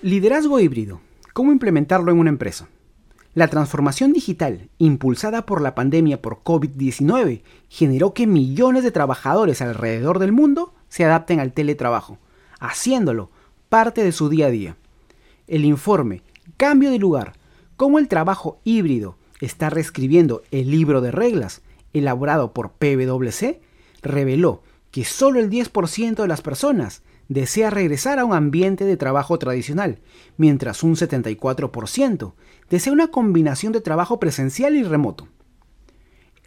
Liderazgo híbrido. ¿Cómo implementarlo en una empresa? La transformación digital impulsada por la pandemia por COVID-19 generó que millones de trabajadores alrededor del mundo se adapten al teletrabajo, haciéndolo parte de su día a día. El informe Cambio de lugar, cómo el trabajo híbrido está reescribiendo el libro de reglas elaborado por PwC, reveló que solo el 10% de las personas desea regresar a un ambiente de trabajo tradicional, mientras un 74% desea una combinación de trabajo presencial y remoto.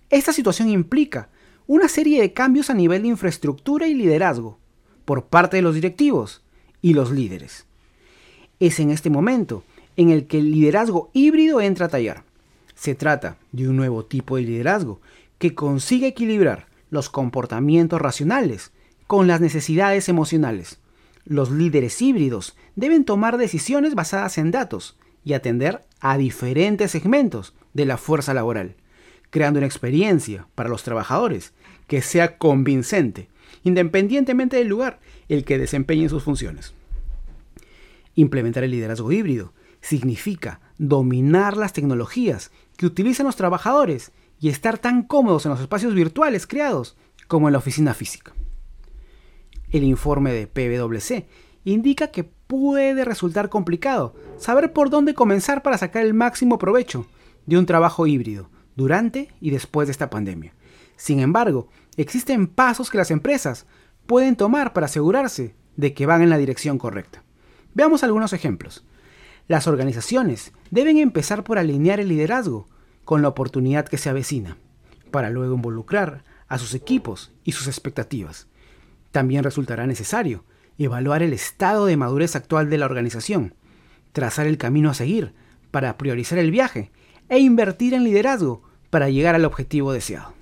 Esta situación implica una serie de cambios a nivel de infraestructura y liderazgo por parte de los directivos y los líderes. Es en este momento en el que el liderazgo híbrido entra a tallar. Se trata de un nuevo tipo de liderazgo que consigue equilibrar los comportamientos racionales con las necesidades emocionales. Los líderes híbridos deben tomar decisiones basadas en datos y atender a diferentes segmentos de la fuerza laboral, creando una experiencia para los trabajadores que sea convincente, independientemente del lugar el que desempeñen sus funciones. Implementar el liderazgo híbrido significa dominar las tecnologías que utilizan los trabajadores y estar tan cómodos en los espacios virtuales creados como en la oficina física. El informe de PwC indica que puede resultar complicado saber por dónde comenzar para sacar el máximo provecho de un trabajo híbrido durante y después de esta pandemia. Sin embargo, existen pasos que las empresas pueden tomar para asegurarse de que van en la dirección correcta. Veamos algunos ejemplos. Las organizaciones deben empezar por alinear el liderazgo con la oportunidad que se avecina, para luego involucrar a sus equipos y sus expectativas. También resultará necesario evaluar el estado de madurez actual de la organización, trazar el camino a seguir para priorizar el viaje e invertir en liderazgo para llegar al objetivo deseado.